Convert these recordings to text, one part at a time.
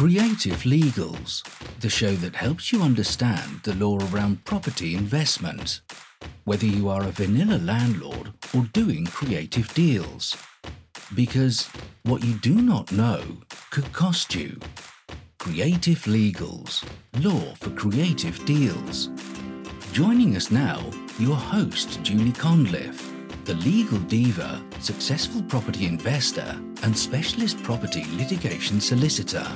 Creative Legals, the show that helps you understand the law around property investment, whether you are a vanilla landlord or doing creative deals. Because what you do not know could cost you. Creative Legals, law for creative deals. Joining us now, your host, Julie Conliffe, the legal diva, successful property investor, and specialist property litigation solicitor.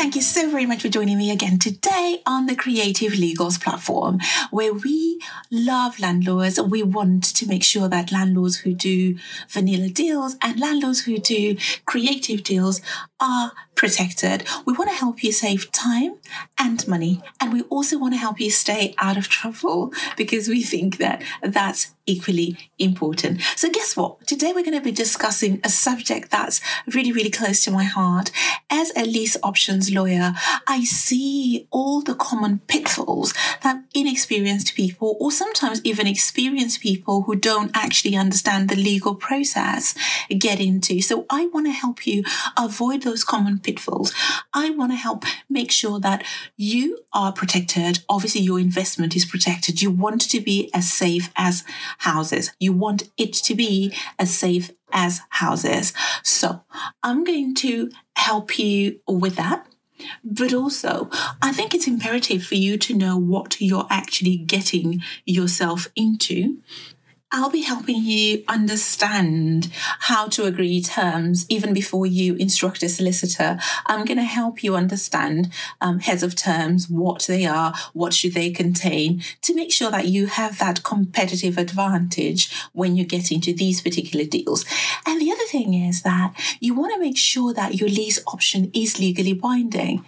Thank you so very much for joining me again today on the Creative Legals platform, where we love landlords. We want to make sure that landlords who do vanilla deals and landlords who do creative deals are protected. We want to help you save time and money, and we also want to help you stay out of trouble because we think that that's equally important. So, guess what? Today we're going to be discussing a subject that's really, really close to my heart. As a lease options lawyer, I see all the common pitfalls that inexperienced people, or sometimes even experienced people who don't actually understand the legal process, get into. So, I want to help you avoid those common pitfalls. I want to help make sure that you are protected. Obviously, your investment is protected. You want to be as safe as houses. You want it to be as safe as houses. So I'm going to help you with that. But also, I think it's imperative for you to know what you're actually getting yourself into I'll be helping you understand how to agree terms even before you instruct a solicitor. I'm going to help you understand um, heads of terms, what they are, what should they contain, to make sure that you have that competitive advantage when you get into these particular deals. And the other thing is that you want to make sure that your lease option is legally binding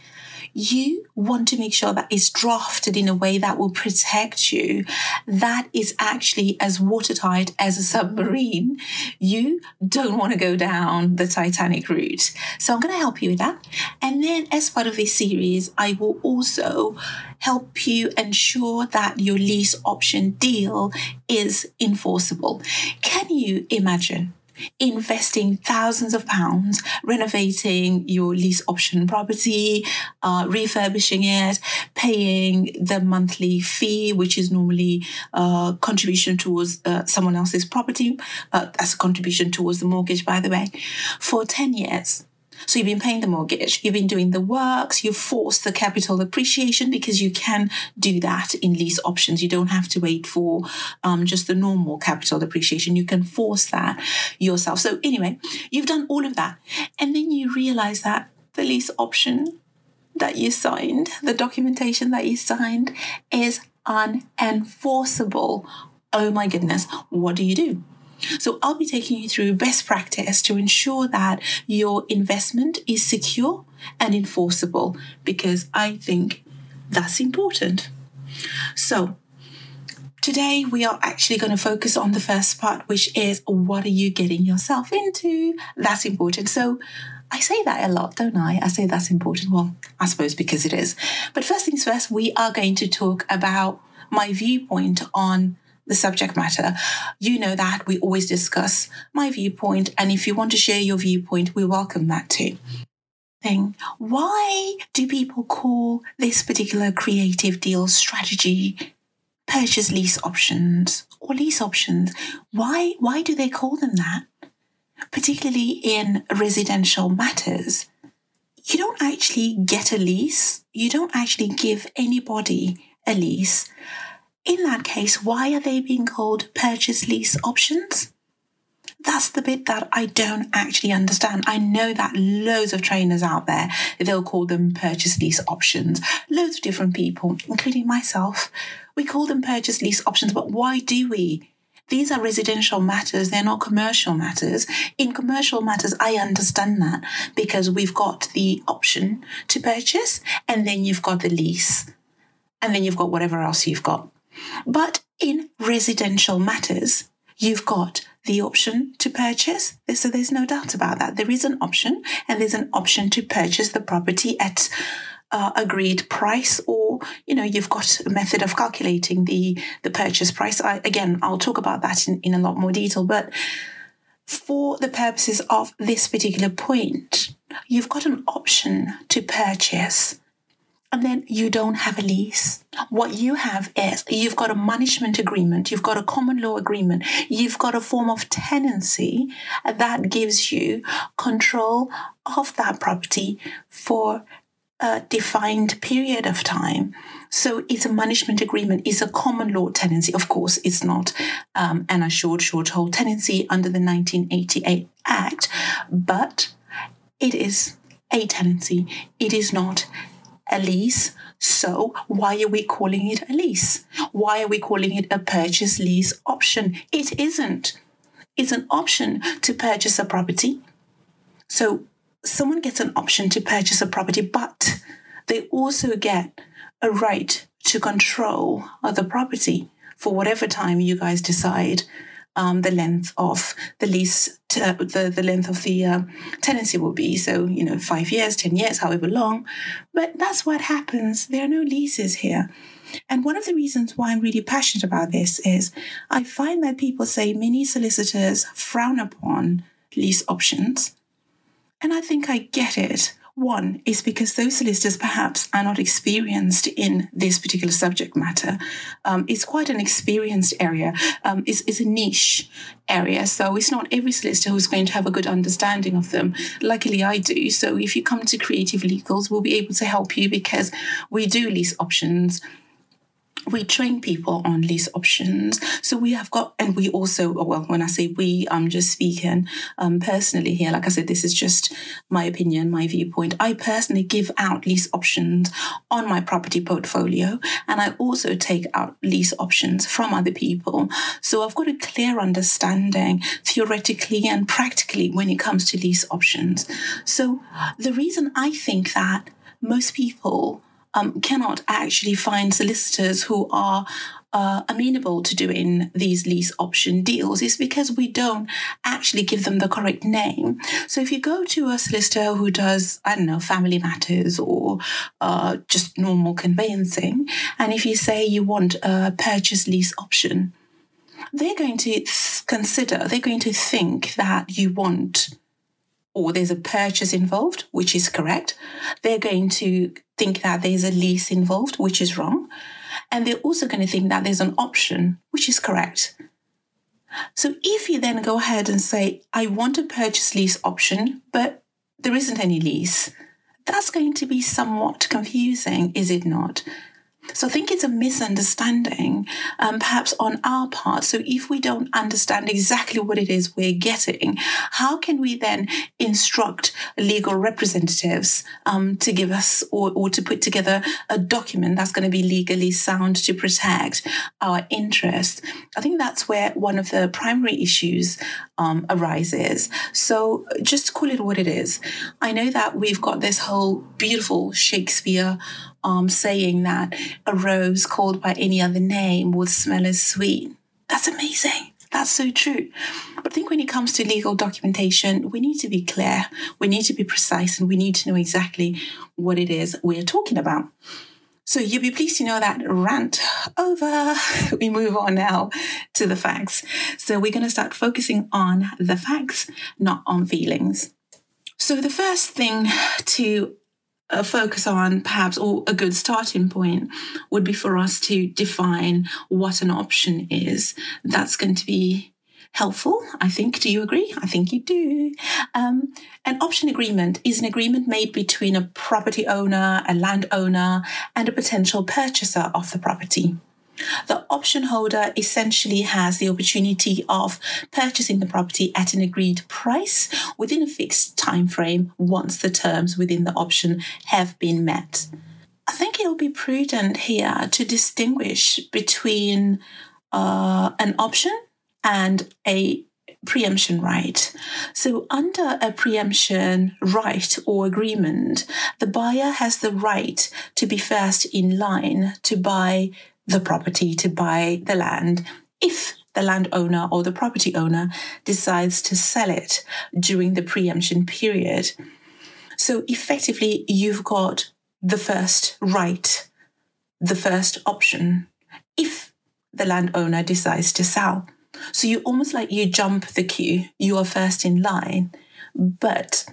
you want to make sure that it's drafted in a way that will protect you, that is actually as watertight as a submarine. You don't want to go down the Titanic route. So I'm going to help you with that. And then, as part of this series, I will also help you ensure that your lease option deal is enforceable. Can you imagine? Investing thousands of pounds, renovating your lease option property, uh, refurbishing it, paying the monthly fee, which is normally a uh, contribution towards uh, someone else's property, uh, as a contribution towards the mortgage, by the way, for 10 years. So you've been paying the mortgage, you've been doing the works, you've forced the capital appreciation because you can do that in lease options. You don't have to wait for um, just the normal capital appreciation. You can force that yourself. So anyway, you've done all of that. And then you realize that the lease option that you signed, the documentation that you signed is unenforceable. Oh my goodness, what do you do? So I'll be taking you through best practice to ensure that your investment is secure and enforceable because I think that's important. So Today, we are actually going to focus on the first part, which is what are you getting yourself into? That's important. So, I say that a lot, don't I? I say that's important. Well, I suppose because it is. But first things first, we are going to talk about my viewpoint on the subject matter, you know that we always discuss my viewpoint. And if you want to share your viewpoint, we welcome that too. Thing. Why do people call this particular creative deal strategy purchase lease options or lease options? Why, why do they call them that? Particularly in residential matters. You don't actually get a lease. You don't actually give anybody a lease. In that case, why are they being called purchase lease options? That's the bit that I don't actually understand. I know that loads of trainers out there, they'll call them purchase lease options. Loads of different people, including myself, we call them purchase lease options, but why do we? These are residential matters, they're not commercial matters. In commercial matters, I understand that because we've got the option to purchase and then you've got the lease and then you've got whatever else you've got. But in residential matters, you've got the option to purchase. So there's no doubt about that. There is an option, and there's an option to purchase the property at uh, agreed price, or you know you've got a method of calculating the the purchase price. I, again, I'll talk about that in, in a lot more detail, but for the purposes of this particular point, you've got an option to purchase and then you don't have a lease. What you have is you've got a management agreement, you've got a common law agreement, you've got a form of tenancy that gives you control of that property for a defined period of time. So it's a management agreement, it's a common law tenancy. Of course, it's not um, an assured short hold tenancy under the 1988 Act, but it is a tenancy. It is not lease. So why are we calling it a lease? Why are we calling it a purchase lease option? It isn't. It's an option to purchase a property. So someone gets an option to purchase a property, but they also get a right to control the property for whatever time you guys decide um, the length of the lease, to, the, the length of the uh, tenancy will be. So, you know, five years, 10 years, however long. But that's what happens. There are no leases here. And one of the reasons why I'm really passionate about this is I find that people say many solicitors frown upon lease options. And I think I get it. One is because those solicitors perhaps are not experienced in this particular subject matter. Um, it's quite an experienced area. Um, it's, it's a niche area, so it's not every solicitor who's going to have a good understanding of them. Luckily, I do. So if you come to Creative Legals, we'll be able to help you because we do lease options we train people on lease options. So we have got, and we also, well, when I say we, I'm just speaking um, personally here. Like I said, this is just my opinion, my viewpoint. I personally give out lease options on my property portfolio, and I also take out lease options from other people. So I've got a clear understanding theoretically and practically when it comes to lease options. So the reason I think that most people um, cannot actually find solicitors who are uh, amenable to doing these lease option deals is because we don't actually give them the correct name. So if you go to a solicitor who does, I don't know, family matters or uh, just normal conveyancing, and if you say you want a purchase lease option, they're going to consider, they're going to think that you want or there's a purchase involved, which is correct. They're going to think that there's a lease involved, which is wrong. And they're also going to think that there's an option, which is correct. So if you then go ahead and say, I want a purchase lease option, but there isn't any lease, that's going to be somewhat confusing, is it not? So I think it's a misunderstanding, um, perhaps on our part. So if we don't understand exactly what it is we're getting, how can we then instruct legal representatives um, to give us or, or to put together a document that's going to be legally sound to protect our interests? I think that's where one of the primary issues um, arises. So just call it what it is. I know that we've got this whole beautiful Shakespeare um, saying that a rose called by any other name would smell as sweet. That's amazing. That's so true. But I think when it comes to legal documentation, we need to be clear, we need to be precise, and we need to know exactly what it is we're talking about. So you'll be pleased to know that rant over. We move on now to the facts. So we're going to start focusing on the facts, not on feelings. So the first thing to a focus on perhaps or a good starting point would be for us to define what an option is. That's going to be helpful i think. Do you agree? I think you do. Um, an option agreement is an agreement made between a property owner a landowner and a potential purchaser of the property the option holder essentially has the opportunity of purchasing the property at an agreed price within a fixed time frame once the terms within the option have been met. I think it'll be prudent here to distinguish between uh, an option and a preemption right. So, under a preemption right or agreement, the buyer has the right to be first in line to buy the property, to buy the land, if the landowner or the property owner decides to sell it during the preemption period. So effectively, you've got the first right, the first option, if the landowner decides to sell. So you almost like you jump the queue, you are first in line. But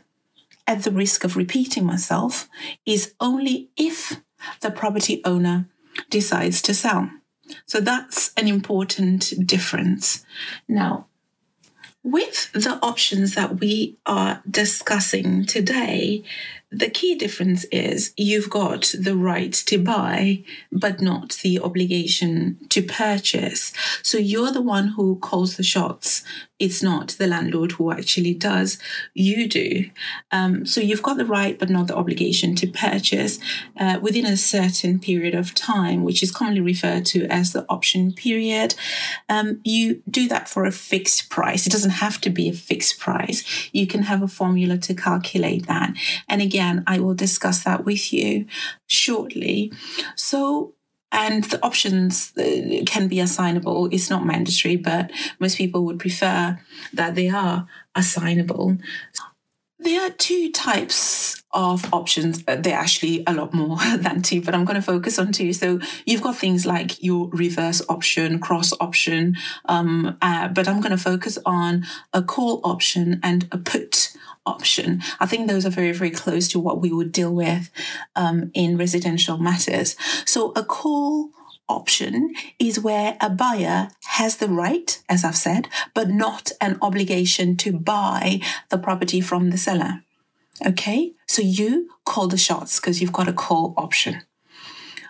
at the risk of repeating myself, is only if the property owner decides to sell. So that's an important difference. Now, with the options that we are discussing today, the key difference is you've got the right to buy, but not the obligation to purchase. So you're the one who calls the shots. It's not the landlord who actually does. You do. Um, so you've got the right, but not the obligation to purchase uh, within a certain period of time, which is commonly referred to as the option period. Um, you do that for a fixed price. It doesn't have to be a fixed price. You can have a formula to calculate that. And again, again, I will discuss that with you shortly. So, and the options can be assignable. It's not mandatory, but most people would prefer that they are assignable. There are two types of options. Uh, They're actually a lot more than two, but I'm going to focus on two. So you've got things like your reverse option, cross option, um, uh, but I'm going to focus on a call option and a put option. I think those are very, very close to what we would deal with um, in residential matters. So a call option is where a buyer has the right, as I've said, but not an obligation to buy the property from the seller. Okay, so you call the shots because you've got a call option.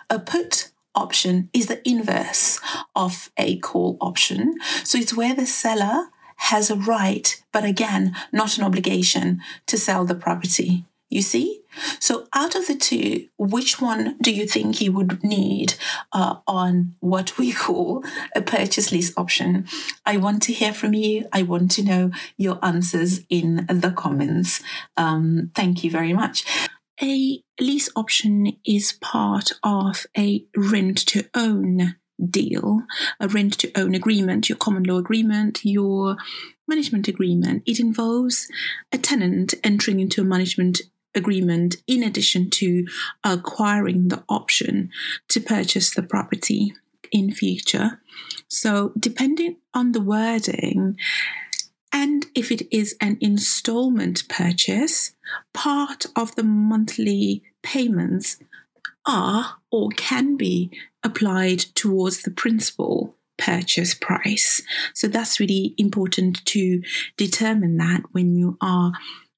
A put option is the inverse of a call option. So it's where the seller has a right, but again, not an obligation to sell the property. You see? So, out of the two, which one do you think you would need uh, on what we call a purchase lease option? I want to hear from you. I want to know your answers in the comments. Um, thank you very much. A lease option is part of a rent to own deal, a rent to own agreement, your common law agreement, your management agreement. It involves a tenant entering into a management agreement in addition to acquiring the option to purchase the property in future. So, depending on the wording, and if it is an installment purchase, part of the monthly payments are or can be applied towards the principal purchase price. So that's really important to determine that when you are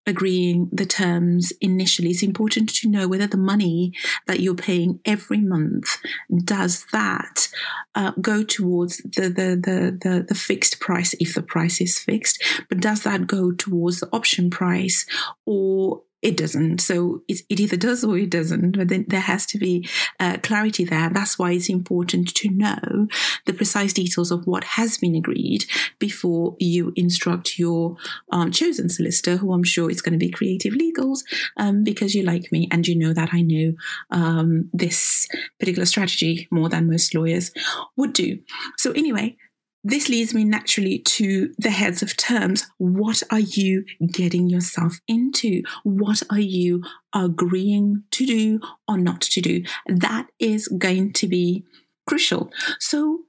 agreeing the terms initially it's important to know whether the money that you're paying every month does that uh, go towards the, the the, the the fixed price if the price is fixed but does that go towards the option price or it doesn't. So it, it either does or it doesn't. But then there has to be uh, clarity there. That's why it's important to know the precise details of what has been agreed before you instruct your um, chosen solicitor, who I'm sure is going to be Creative Legals, um, because you like me and you know that I know um, this particular strategy more than most lawyers would do. So anyway, this leads me naturally to the heads of terms. What are you getting yourself into? What are you agreeing to do or not to do? That is going to be crucial. So,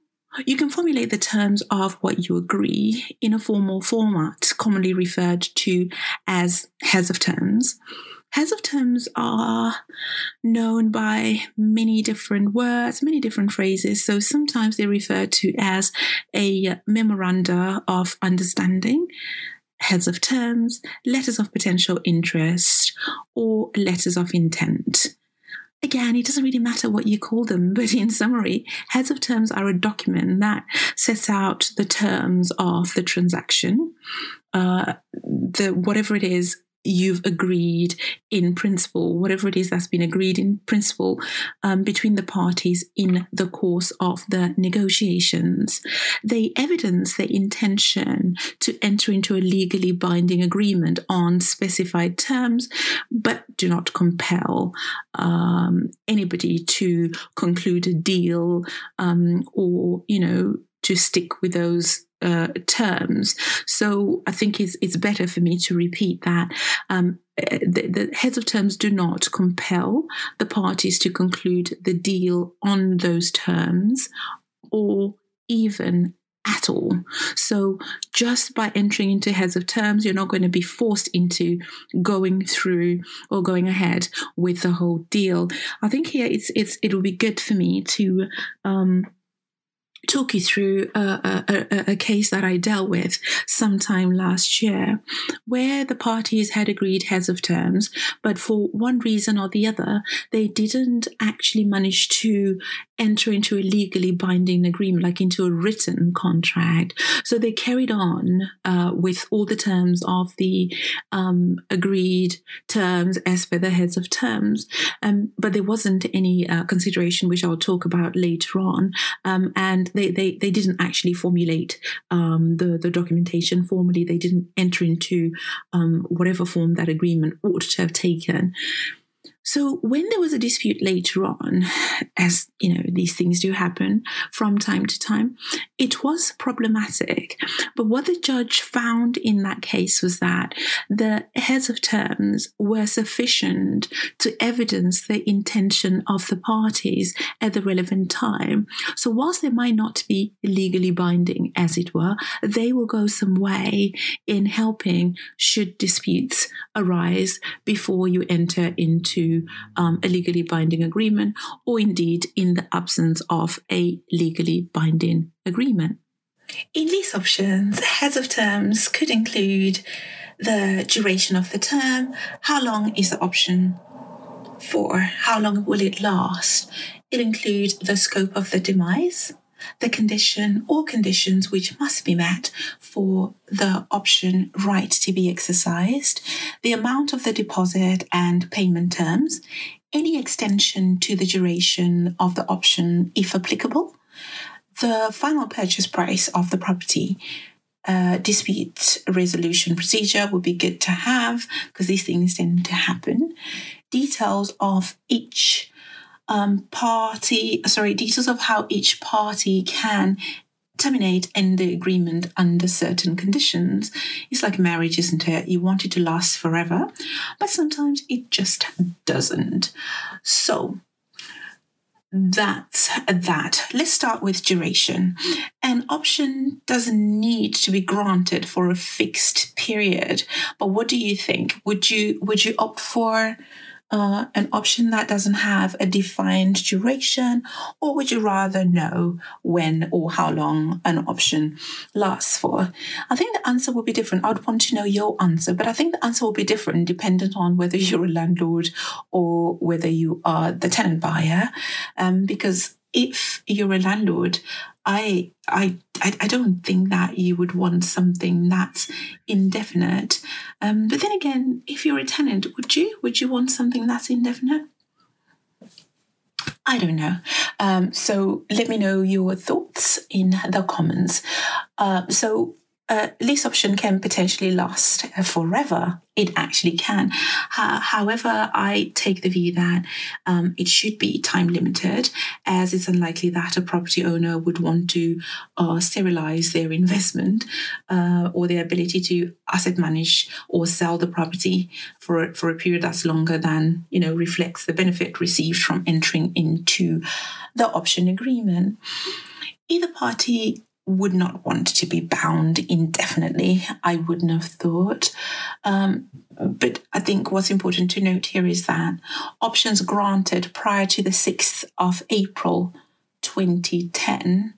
you can formulate the terms of what you agree in a formal format, commonly referred to as heads of terms. Heads of terms are known by many different words, many different phrases. So sometimes they're referred to as a memoranda of understanding, heads of terms, letters of potential interest, or letters of intent. Again, it doesn't really matter what you call them, but in summary, heads of terms are a document that sets out the terms of the transaction, uh, the whatever it is you've agreed in principle, whatever it is that's been agreed in principle um, between the parties in the course of the negotiations. They evidence their intention to enter into a legally binding agreement on specified terms, but do not compel um, anybody to conclude a deal um, or, you know, to stick with those uh, terms. So I think it's it's better for me to repeat that. Um, uh, the, the, heads of terms do not compel the parties to conclude the deal on those terms or even at all. So, just by entering into heads of terms, you're not going to be forced into going through or going ahead with the whole deal. I think here it's it's it will be good for me to um, talk you through a, a, a, case that I dealt with sometime last year, where the parties had agreed heads of terms, but for one reason or the other, they didn't actually manage to enter into a legally binding agreement, like into a written contract. So they carried on uh, with all the terms of the um, agreed terms as per the heads of terms, um, but there wasn't any uh, consideration, which I'll talk about later on, um, and they, they, they didn't actually formulate um, the, the documentation formally. They didn't enter into um, whatever form that agreement ought to have taken. So when there was a dispute later on, as you know, these things do happen from time to time, it was problematic. But what the judge found in that case was that the heads of terms were sufficient to evidence the intention of the parties at the relevant time. So whilst they might not be legally binding, as it were, they will go some way in helping should disputes arise before you enter into um, a legally binding agreement, or indeed in the absence of a legally binding agreement. In lease options, heads of terms could include the duration of the term, how long is the option for, how long will it last. It includes the scope of the demise, the condition or conditions which must be met for the option right to be exercised, the amount of the deposit and payment terms, any extension to the duration of the option if applicable, the final purchase price of the property. Uh, dispute resolution procedure would be good to have because these things tend to happen. Details of each um, party, sorry, details of how each party can terminate end the agreement under certain conditions. It's like marriage, isn't it? You want it to last forever, but sometimes it just doesn't. So, that's that. Let's start with duration. An option doesn't need to be granted for a fixed period. But what do you think? Would you would you opt for uh, an option that doesn't have a defined duration, or would you rather know when or how long an option lasts for? I think the answer will be different. I'd want to know your answer, but I think the answer will be different dependent on whether you're a landlord or whether you are the tenant buyer, um, because if you're a landlord, I, I, I don't think that you would want something that's indefinite. Um, but then again, if you're a tenant, would you? Would you want something that's indefinite? I don't know. Um, so let me know your thoughts in the comments. Uh, so a lease option can potentially last forever. It actually can. however, I take the view that um, it should be time limited, as it's unlikely that a property owner would want to uh, sterilize their investment uh, or their ability to asset manage or sell the property for for a period that's longer than you know reflects the benefit received from entering into the option agreement. Either party would not want to be bound indefinitely, I wouldn't have thought. Um, but I think what's important to note here is that options granted prior to the 6th of April 2010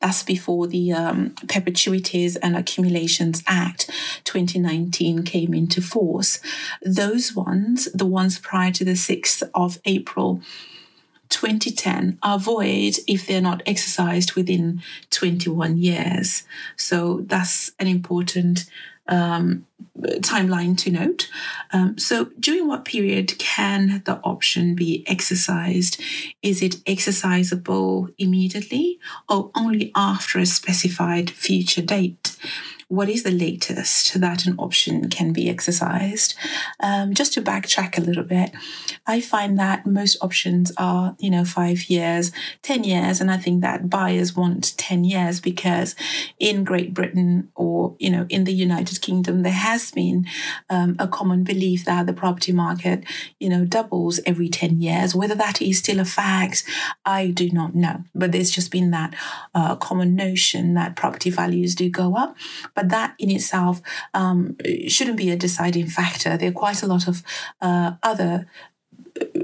that's before the um, Perpetuities and Accumulations Act 2019 came into force. Those ones, the ones prior to the 6th of April 2010 are void if they're not exercised within 21 years. So that's an important um, timeline to note. Um, so, during what period can the option be exercised? Is it exercisable immediately or only after a specified future date? What is the latest that an option can be exercised? Um, just to backtrack a little bit, I find that most options are, you know, five years, 10 years. And I think that buyers want 10 years because in Great Britain or, you know, in the United Kingdom, there has been um, a common belief that the property market, you know, doubles every 10 years. Whether that is still a fact, I do not know. But there's just been that uh, common notion that property values do go up. But that in itself um, shouldn't be a deciding factor. There are quite a lot of uh, other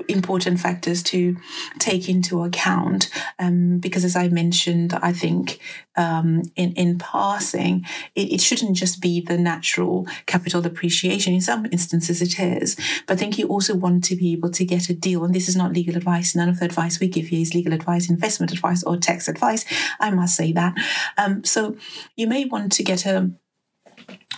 important factors to take into account um, because as i mentioned i think um, in, in passing it, it, shouldn't just be the natural capital appreciation. In some instances it is. But i think you also want to be able to get a deal and this is not legal advice. None of the advice we give you is legal advice investment advice or tax advice. I must say that. Um, so you may want to get a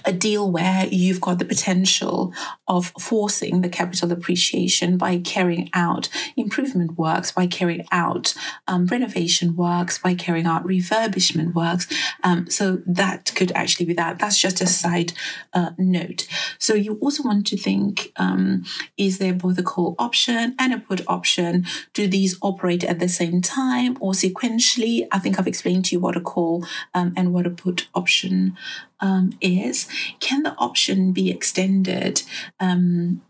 a deal where you've got the potential of forcing the capital appreciation by carrying out improvement works, by carrying out um, renovation works, by carrying out refurbishment works. Um, so that could actually be that. That's just a side uh, note. So you also want to think um, is there both a call option and a put option? Do these operate at the same time or sequentially? I think I've explained to you what a call um, and what a put option um, is can the option be extended um,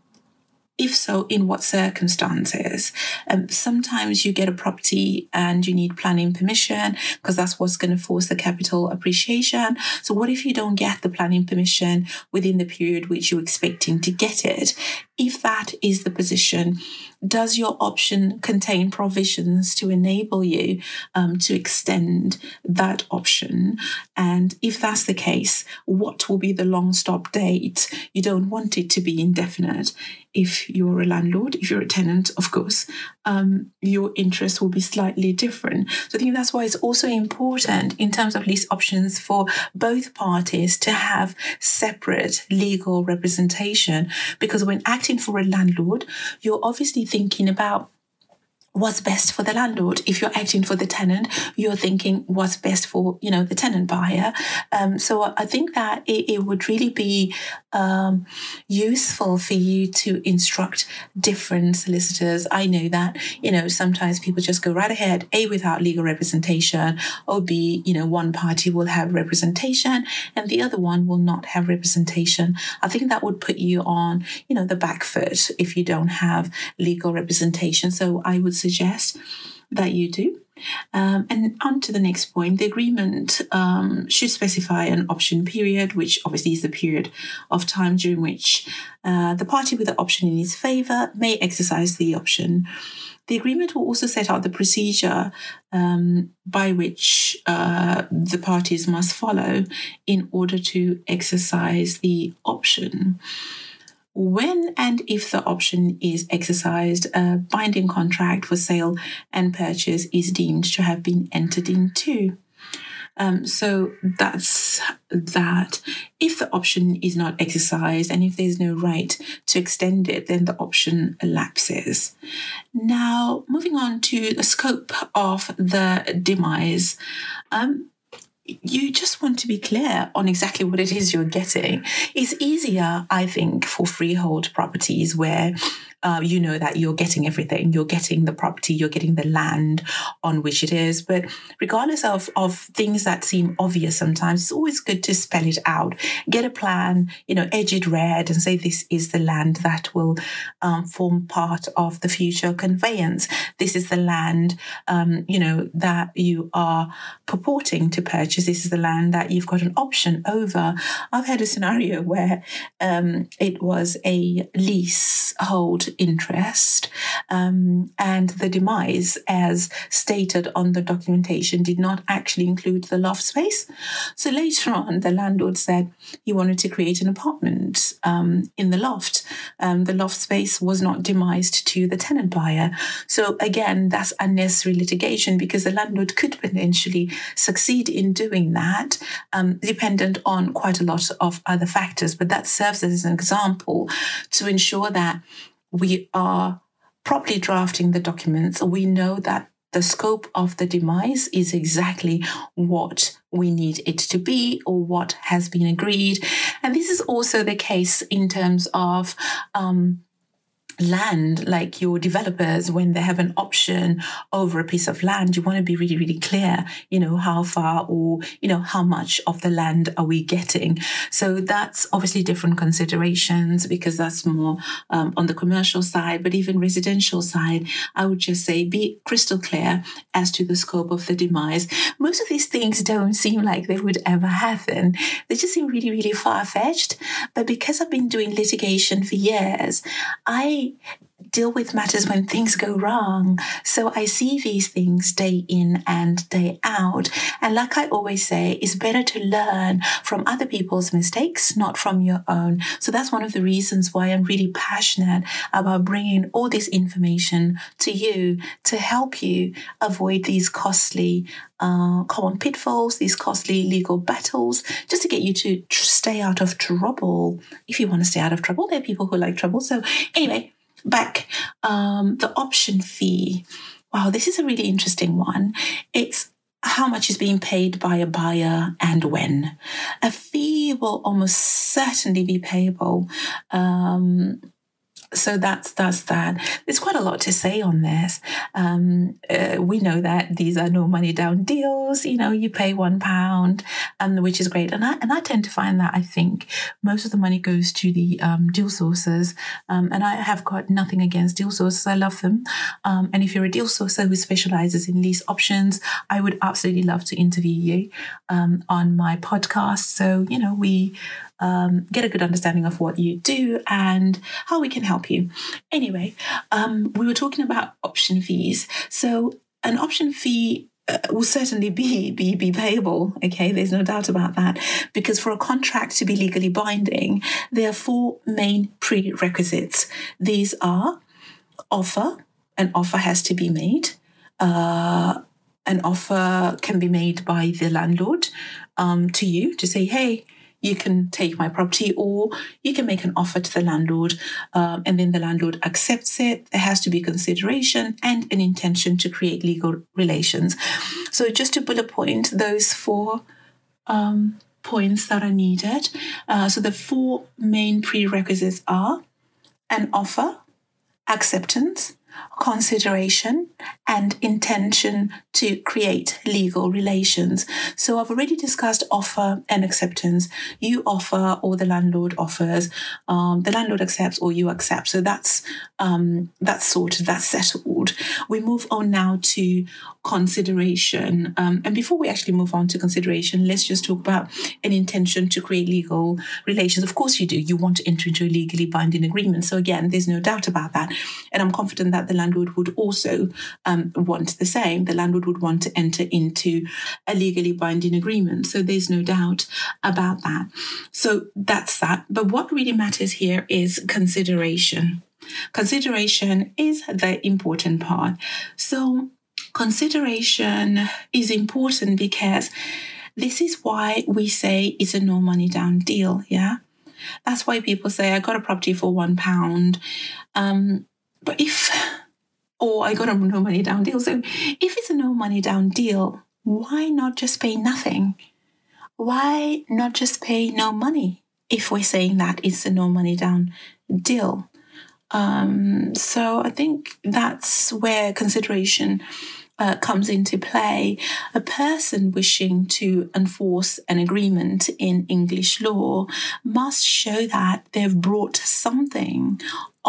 if so, in what circumstances? Um, sometimes you get a property and you need planning permission because that's what's going to force the capital appreciation. So, what if you don't get the planning permission within the period which you're expecting to get it? If that is the position, does your option contain provisions to enable you um, to extend that option? And if that's the case, what will be the long stop date? You don't want it to be indefinite. If you're a landlord, if you're a tenant, of course, um, your interest will be slightly different. So I think that's why it's also important in terms of lease options for both parties to have separate legal representation. Because when acting for a landlord, you're obviously thinking about what's best for the landlord. If you're acting for the tenant you're thinking what's best for you know the tenant buyer. Um, so i think that it, it would really be um, useful for you to instruct different solicitors. I know that you know sometimes people just go right ahead a without legal representation or b you know one party will have representation and the other one will not have representation. I think that would put you on you know the back foot if you don't have legal representation. So i would suggest that you do. Um, and on to the next point, the agreement um, should specify an option period, which obviously is the period of time during which uh, the party with the option in its favour may exercise the option. The agreement will also set out the procedure um, by which uh, the parties must follow in order to exercise the option. When and if the option is exercised, a binding contract for sale and purchase is deemed to have been entered into. Um, so that's that. If the option is not exercised and if there's no right to extend it, then the option lapses. Now, moving on to the scope of the demise. Um, you just want to be clear on exactly what it is you're getting. It's easier, I think, for freehold properties where uh, you know that you're getting everything. You're getting the property, you're getting the land on which it is. But regardless of, of things that seem obvious sometimes, it's always good to spell it out. Get a plan, you know, edge it red and say this is the land that will um, form part of the future conveyance. This is the land, um, you know, that you are purporting to purchase. This is the land that you've got an option over. I've had a scenario where um, it was a leasehold interest, um, and the demise, as stated on the documentation, did not actually include the loft space. So later on, the landlord said he wanted to create an apartment um, in the loft. Um, the loft space was not demised to the tenant buyer. So again, that's unnecessary litigation because the landlord could potentially succeed in doing that, um, dependent on quite a lot of other factors. But that serves as an example to ensure that we are properly drafting the documents, we know that the scope of the demise is exactly what we need it to be or what has been agreed. And this is also the case in terms of um, land, like your developers, when they have an option over a piece of land, you want to be really, really clear, you know, how far or, you know, how much of the land are we getting. So that's obviously different considerations because that's more um, on the commercial side, but even residential side, I would just say be crystal clear as to the scope of the demise. Most of these things don't seem like they would ever happen. They just seem really, really far fetched. But because I've been doing litigation for years, I deal with matters when things go wrong. So I see these things day in and day out. And like I always say, it's better to learn from other people's mistakes, not from your own. So that's one of the reasons why I'm really passionate about bringing all this information to you to help you avoid these costly uh, common pitfalls, these costly legal battles, just to get you to tr- stay out of trouble. If you want to stay out of trouble, there are people who like trouble. So, anyway, back um, the option fee. Wow, this is a really interesting one. It's how much is being paid by a buyer and when. A fee will almost certainly be payable um, so that's that's that. There's quite a lot to say on this. Um, uh, we know that these are no money down deals. You know, you pay one pound, um, which is great, and I and I tend to find that I think most of the money goes to the um, deal sources, um, and I have got nothing against deal sources. I love them, um, and if you're a deal sourcer who specializes in lease options, I would absolutely love to interview you um, on my podcast. So you know we um, get a good understanding of what you do and how we can help you. Anyway, um, we were talking about option fees. So, an option fee uh, will certainly be, be be payable. Okay, there's no doubt about that. Because for a contract to be legally binding, there are four main prerequisites. These are offer. An offer has to be made. Uh, an offer can be made by the landlord um, to you to say, hey, you can take my property or you can make an offer to the landlord um, and then the landlord accepts it. There has to be consideration and an intention to create legal relations. So, just to bullet point those four um, points that are needed. Uh, so, the four main prerequisites are an offer, acceptance, consideration and intention to create legal relations. So I've already discussed offer and acceptance. You offer or the landlord offers. Um, the landlord accepts or you accept. So that's um, that's sorted. That's settled. We move on now to consideration. Um, and before we actually move on to consideration, let's just talk about an intention to create legal relations. Of course, you do. You want to enter into a legally binding agreement. So again, there's no doubt about that. And I'm confident that the landlord would also um, want the same. The landlord would want to enter into a legally binding agreement. So there's no doubt about that. So that's that. But what really matters here is consideration. Consideration is the important part. So, consideration is important because this is why we say it's a no money down deal. Yeah. That's why people say, I got a property for one pound. Um, but if, or I got a no money down deal. So if it's a no money down deal, why not just pay nothing? Why not just pay no money if we're saying that it's a no money down deal? Um, so I think that's where consideration uh, comes into play. A person wishing to enforce an agreement in English law must show that they've brought something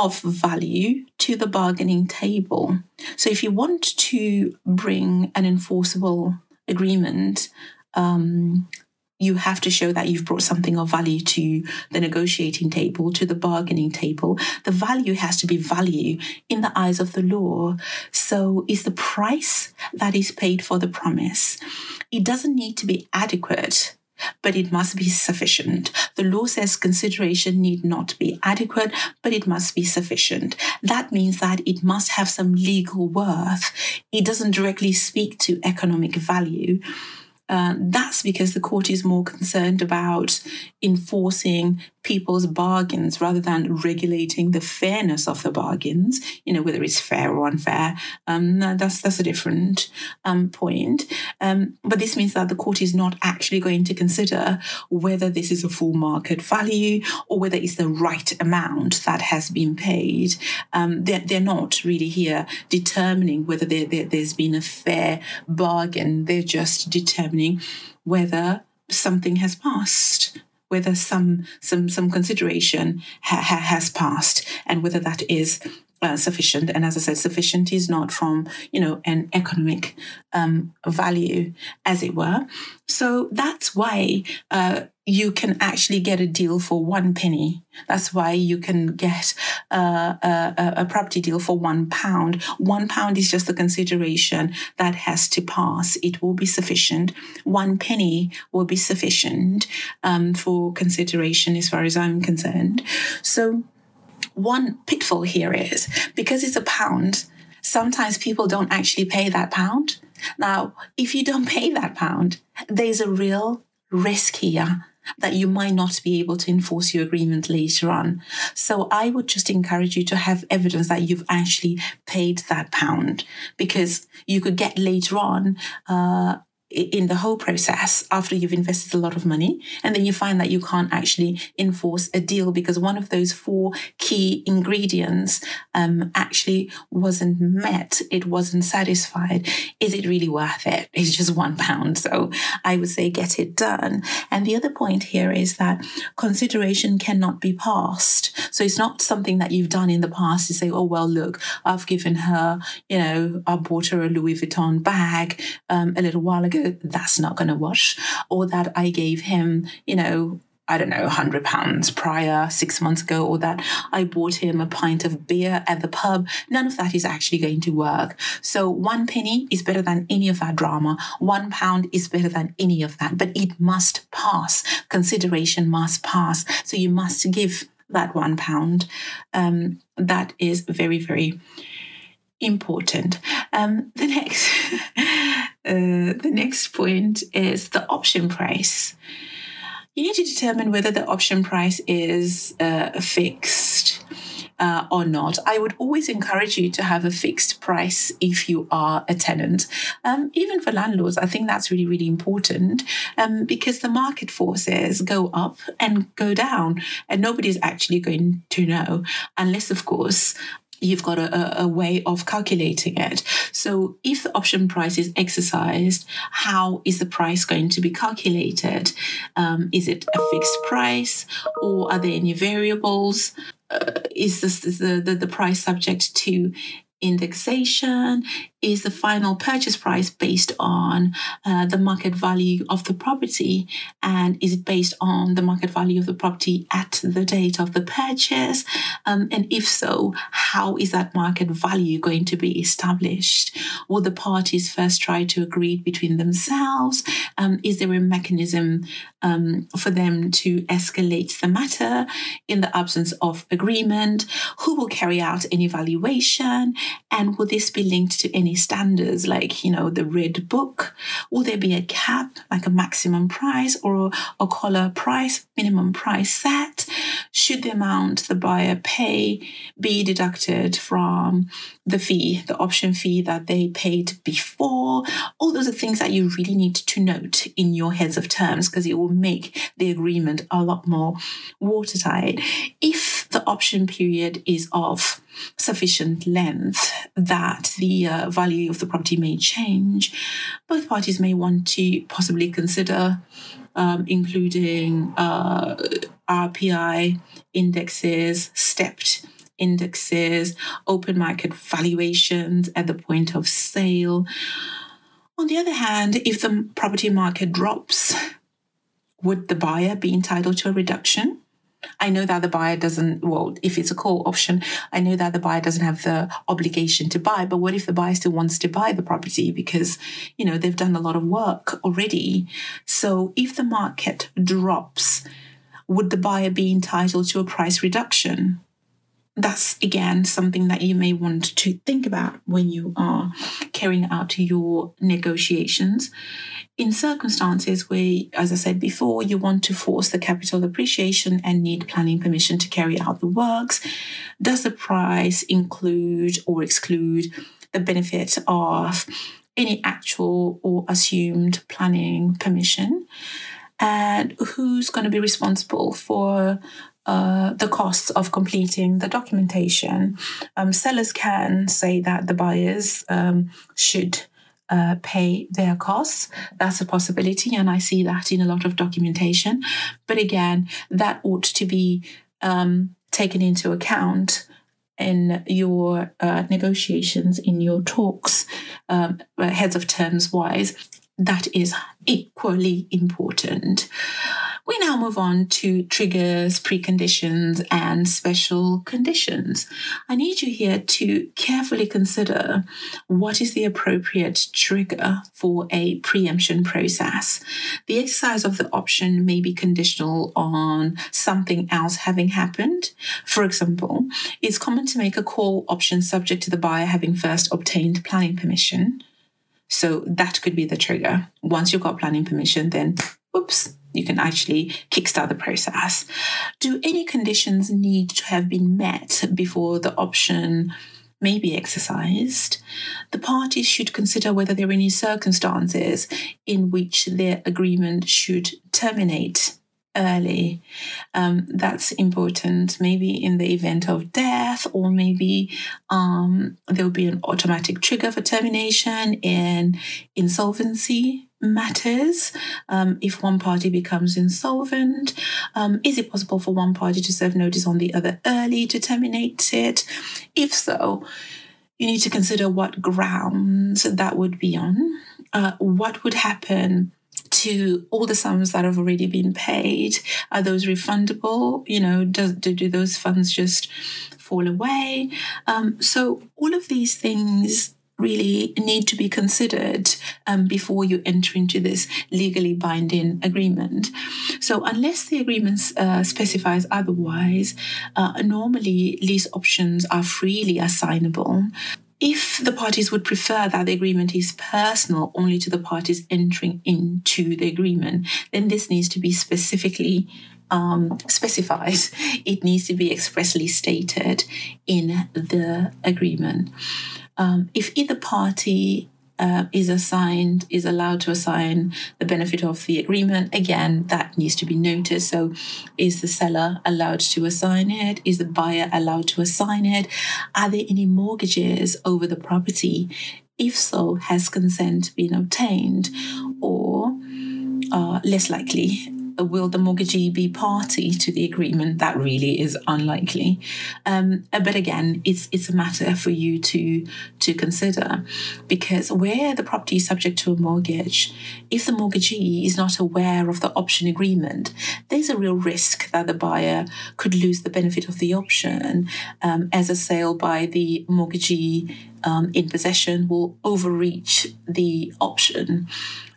of value to the bargaining table. So if you want to bring an enforceable agreement, um, you have to show that you've brought something of value to the negotiating table, to the bargaining table. The value has to be value in the eyes of the law. So, is the price that is paid for the promise. It doesn't need to be adequate. But it must be sufficient. The law says consideration need not be adequate, but it must be sufficient. That means that it must have some legal worth. It doesn't directly speak to economic value uh, that's because the court is more concerned about enforcing people's bargains rather than regulating the fairness of the bargains, you know, whether it's fair or unfair. Um, that's that's a different um, point. Um, but this means that the court is not actually going to consider whether this is a full market value or whether it's the right amount that has been paid. Um, they're, they're not really here determining whether there, there, there's been a fair bargain. They're just determining whether something has passed whether some some some consideration ha- ha- has passed and whether that is uh, sufficient. And as I said, sufficient is not from you know an economic um, value, as it were. So that's why uh, you can actually get a deal for one penny. That's why you can get uh, a, a, property deal for one pound. One pound is just the consideration that has to pass. It will be sufficient. One penny will be sufficient um, for consideration, as far as I'm concerned. So one pitfall here is because it's a pound, sometimes people don't actually pay that pound. Now, if you don't pay that pound, there's a real risk here that you might not be able to enforce your agreement later on. So I would just encourage you to have evidence that you've actually paid that pound because you could get later on uh, in the whole process after you've invested a lot of money and then you find that you can't actually enforce a deal because one of those four key ingredients um, actually wasn't met it wasn't satisfied. Is it really worth it? It's just one pound. So i would say get it done. And the other point here is that consideration cannot be passed. So it's not something that you've done in the past to say oh well look i've given her you know i bought her a louis vuitton bag um, a little while ago that's not going to wash, or that I gave him, you know, I don't know, hundred pounds prior six months ago, or that I bought him a pint of beer at the pub. None of that is actually going to work. So one penny is better than any of that drama. One pound is better than any of that, but it must pass. Consideration must pass. So you must give that one pound. Um, that is very, very important. Um, the next, uh, the next point is the option price. You need to determine whether the option price is uh, fixed uh, or not. I would always encourage you to have a fixed price if you are a tenant. Um, even for landlords, I think that's really, really important um, because the market forces go up and go down, and nobody's actually going to know unless, of course, you've got a, a, way of calculating it. So if the option price is exercised, how is the price going to be calculated? Um, is it a fixed price or are there any variables? Uh, is this is the, the, the price subject to indexation? Is the final purchase price based on uh, the market value of the property? And is it based on the market value of the property at the date of the purchase? Um, and if so, how is that market value going to be established? Will the parties first try to agree between themselves? Um, is there a mechanism um, for them to escalate the matter in the absence of agreement? Who will carry out an evaluation? And will this be linked to any standards like, you know, the red book? Will there be a cap, like a maximum price or a collar price, minimum price set? Should the amount the buyer pay be deducted from the fee, the option fee that they paid before? All those are things that you really need to note in your heads of terms because it will make the agreement a lot more watertight. If the option period is of sufficient length that the uh, value of the property may change, both parties may want to possibly consider um, including uh, RPI indexes, stepped indexes, open market valuations at the point of sale. On the other hand, if the property market drops, would the buyer be entitled to a reduction? I know that the buyer doesn't, well, if it's a call option, I know that the buyer doesn't have the obligation to buy. But what if the buyer still wants to buy the property because, you know, they've done a lot of work already? So if the market drops, would the buyer be entitled to a price reduction? That's again something that you may want to think about when you are carrying out your negotiations. In circumstances where, as I said before, you want to force the capital appreciation and need planning permission to carry out the works, does the price include or exclude the benefit of any actual or assumed planning permission? And who's going to be responsible for uh, the costs of completing the documentation. Um, sellers can say that the buyers um, should uh, pay their costs. That's a possibility, and I see that in a lot of documentation. But again, that ought to be um, taken into account in your uh, negotiations, in your talks, um, heads of terms wise. That is equally important. We now move on to triggers, preconditions, and special conditions. I need you here to carefully consider what is the appropriate trigger for a preemption process. The exercise of the option may be conditional on something else having happened. For example, it's common to make a call option subject to the buyer having first obtained planning permission. So that could be the trigger. Once you've got planning permission, then whoops, you can actually kickstart the process. Do any conditions need to have been met before the option may be exercised? The parties should consider whether there are any circumstances in which their agreement should terminate early. Um, that's important. Maybe in the event of death, or maybe um, there will be an automatic trigger for termination in insolvency matters. Um, if one party becomes insolvent, um, is it possible for one party to serve notice on the other early to terminate it? If so, you need to consider what grounds that would be on. Uh, what would happen to all the sums that have already been paid? Are those refundable? You know, do, do those funds just fall away? Um, so, all of these things really need to be considered um, before you enter into this legally binding agreement. So, unless the agreement uh, specifies otherwise, uh, normally lease options are freely assignable. If the parties would prefer that the agreement is personal only to the parties entering into the agreement, then this needs to be specifically um, specified. It needs to be expressly stated in the agreement um, if either party uh, is assigned, is allowed to assign the benefit of the agreement, again, that needs to be noted. So, is the seller allowed to assign it? Is the buyer allowed to assign it? Are there any mortgages over the property? If so, has consent been obtained? Or, uh, less likely, will the mortgagee be party to the agreement? That really is unlikely. Um, but again, it's it's a matter for you to to consider because where the property is subject to a mortgage, if the mortgagee is not aware of the option agreement, there's a real risk that the buyer could lose the benefit of the option um, as a sale by the mortgagee um, in possession will overreach the option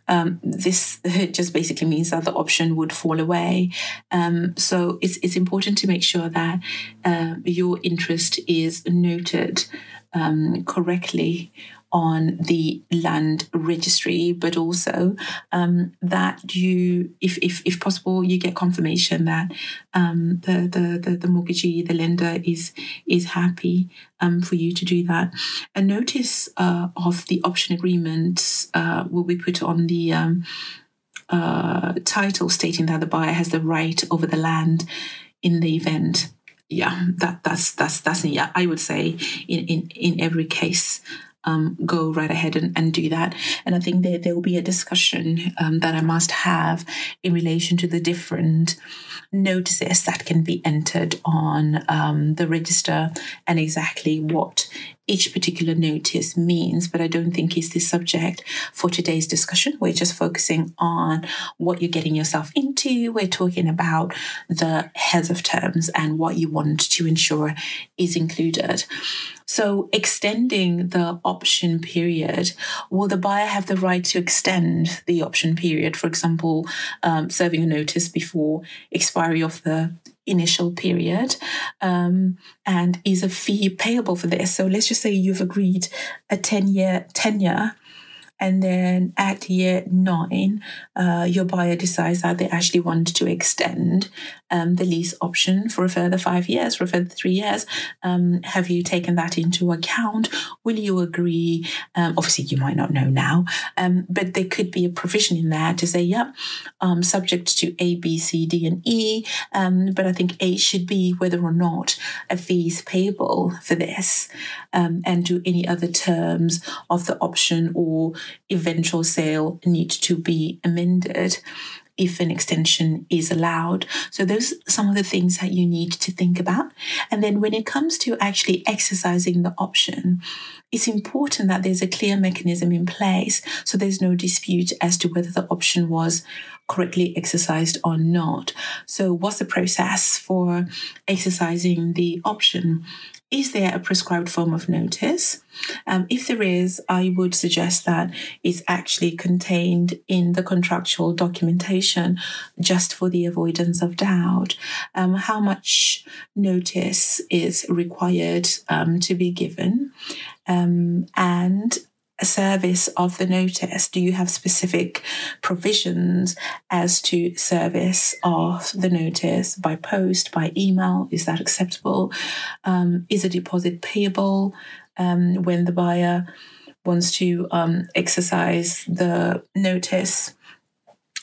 um, this just basically means that the option would fall away. Um, so it's, it's important to make sure that uh, your interest is noted um, correctly on the land registry, but also um, that you, if, if, if possible, you get confirmation that um, the, the, the, the mortgagee, the lender is, is happy um, for you to do that. A notice uh, of the option agreement uh, will be put on the um, uh, title stating that the buyer has the right over the land in the event yeah that that's that's that's yeah i would say in in in every case um, go right ahead and, and do that. And I think that there will be a discussion um, that I must have in relation to the different notices that can be entered on um, the register and exactly what each particular notice means, but I don't think is the subject for today's discussion. We're just focusing on what you're getting yourself into. We're talking about the heads of terms and what you want to ensure is included. So, extending the option period, will the buyer have the right to extend the option period? For example, um, serving a notice before expiry of the initial period um, and is a fee payable for this. So let's just say you've agreed a 10 year tenure and then at year nine, uh, your buyer decides that they actually want to extend um, the lease option for a further five years, for a further three years. Um, have you taken that into account? Will you agree? Um, obviously, you might not know now, um, but there could be a provision in there to say, yep, um, subject to A, B, C, D, and E. Um, but I think A should be whether or not a fee is payable for this, and do any other terms of the option or eventual sale need to be amended if an extension is allowed. So those are some of the things that you need to think about. And then when it comes to actually exercising the option, it's important that there's a clear mechanism in place so there's no dispute as to whether the option was correctly exercised or not. So what's the process for exercising the option? Is there a prescribed form of notice? Um, if there is, I would suggest that it's actually contained in the contractual documentation just for the avoidance of doubt. Um, how much notice is required um, to be given? Um, and service of the notice? Do you have specific provisions as to service of the notice by post, by email? Is that acceptable? Um, is a deposit payable um, when the buyer wants to um, exercise the notice?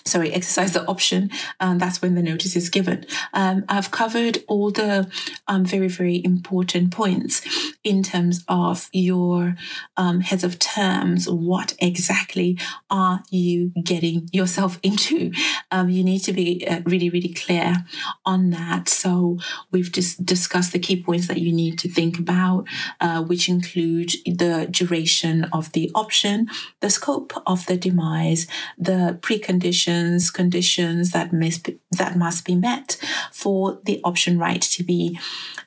Sorry, exercise the option, and that's when the notice is given. Um, I've covered all the um, very, very important points in terms of your um, heads of terms. What exactly are you getting yourself into? Um, you need to be uh, really, really clear on that. So we've just discussed the key points that you need to think about, uh, which include the duration of the option, the scope of the demise, the preconditions conditions conditions that must be, that must be met for the option right to be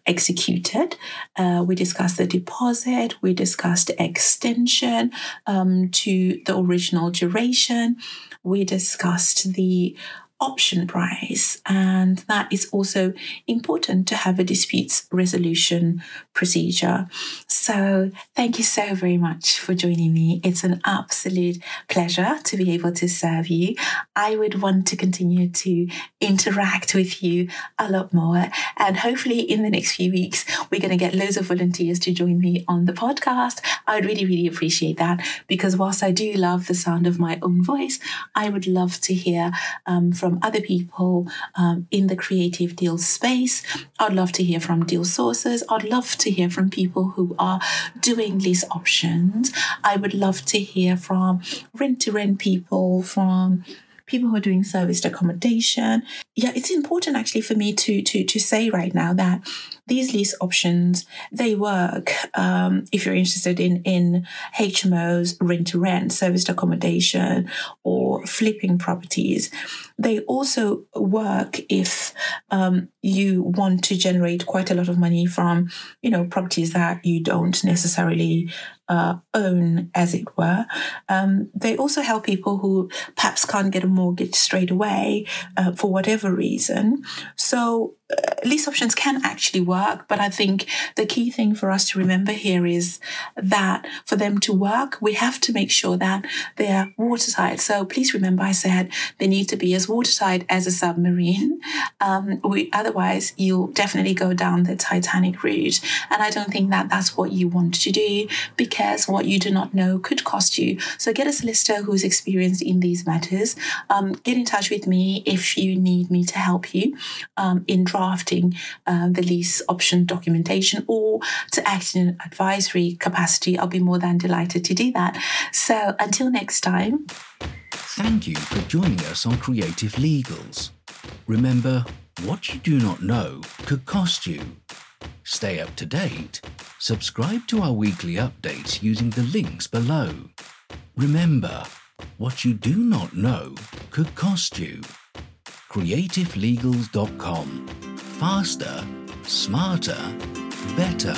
executed. Uh, we discussed the deposit. We discussed extension um, to the original duration. We discussed the option price. And that is also important to have a disputes resolution procedure. So thank you so very much for joining me. It's an absolute pleasure to be able to serve you. I would want to continue to interact with you a lot more. And hopefully in the next few weeks, we're going to get loads of volunteers to join me on the podcast. I would really, really appreciate that because whilst I do love the sound of my own voice, I would love to hear um, from from other people um, in the creative deal space. I'd love to hear from deal sources. I'd love to hear from people who are doing lease options. I would love to hear from rent to rent people, from people who are doing serviced accommodation. Yeah, it's important actually for me to to to say right now that these lease options they work um, if you're interested in in HMOs, rent to rent, serviced accommodation, or flipping properties. They also work if um, you want to generate quite a lot of money from you know properties that you don't necessarily uh, own, as it were. Um, they also help people who perhaps can't get a mortgage straight away uh, for whatever reason. So lease options can actually work, but I think the key thing for us to remember here is that for them to work, we have to make sure that they're watertight. So please remember, I said they need to be as watertight as a submarine. Um, we, otherwise, you'll definitely go down the Titanic route. And I don't think that that's what you want to do because what you do not know could cost you. So get a solicitor who's experienced in these matters. Um, get in touch with me if you need me to help you um, in drafting uh, the lease option documentation or to act in an advisory capacity, I'll be more than delighted to do that. So until next time. Thank you for joining us on Creative Legals. Remember, what you do not know could cost you. Stay up to date. Subscribe to our weekly updates using the links below. Remember, what you do not know could cost you creativelegals.com. Faster, smarter, better.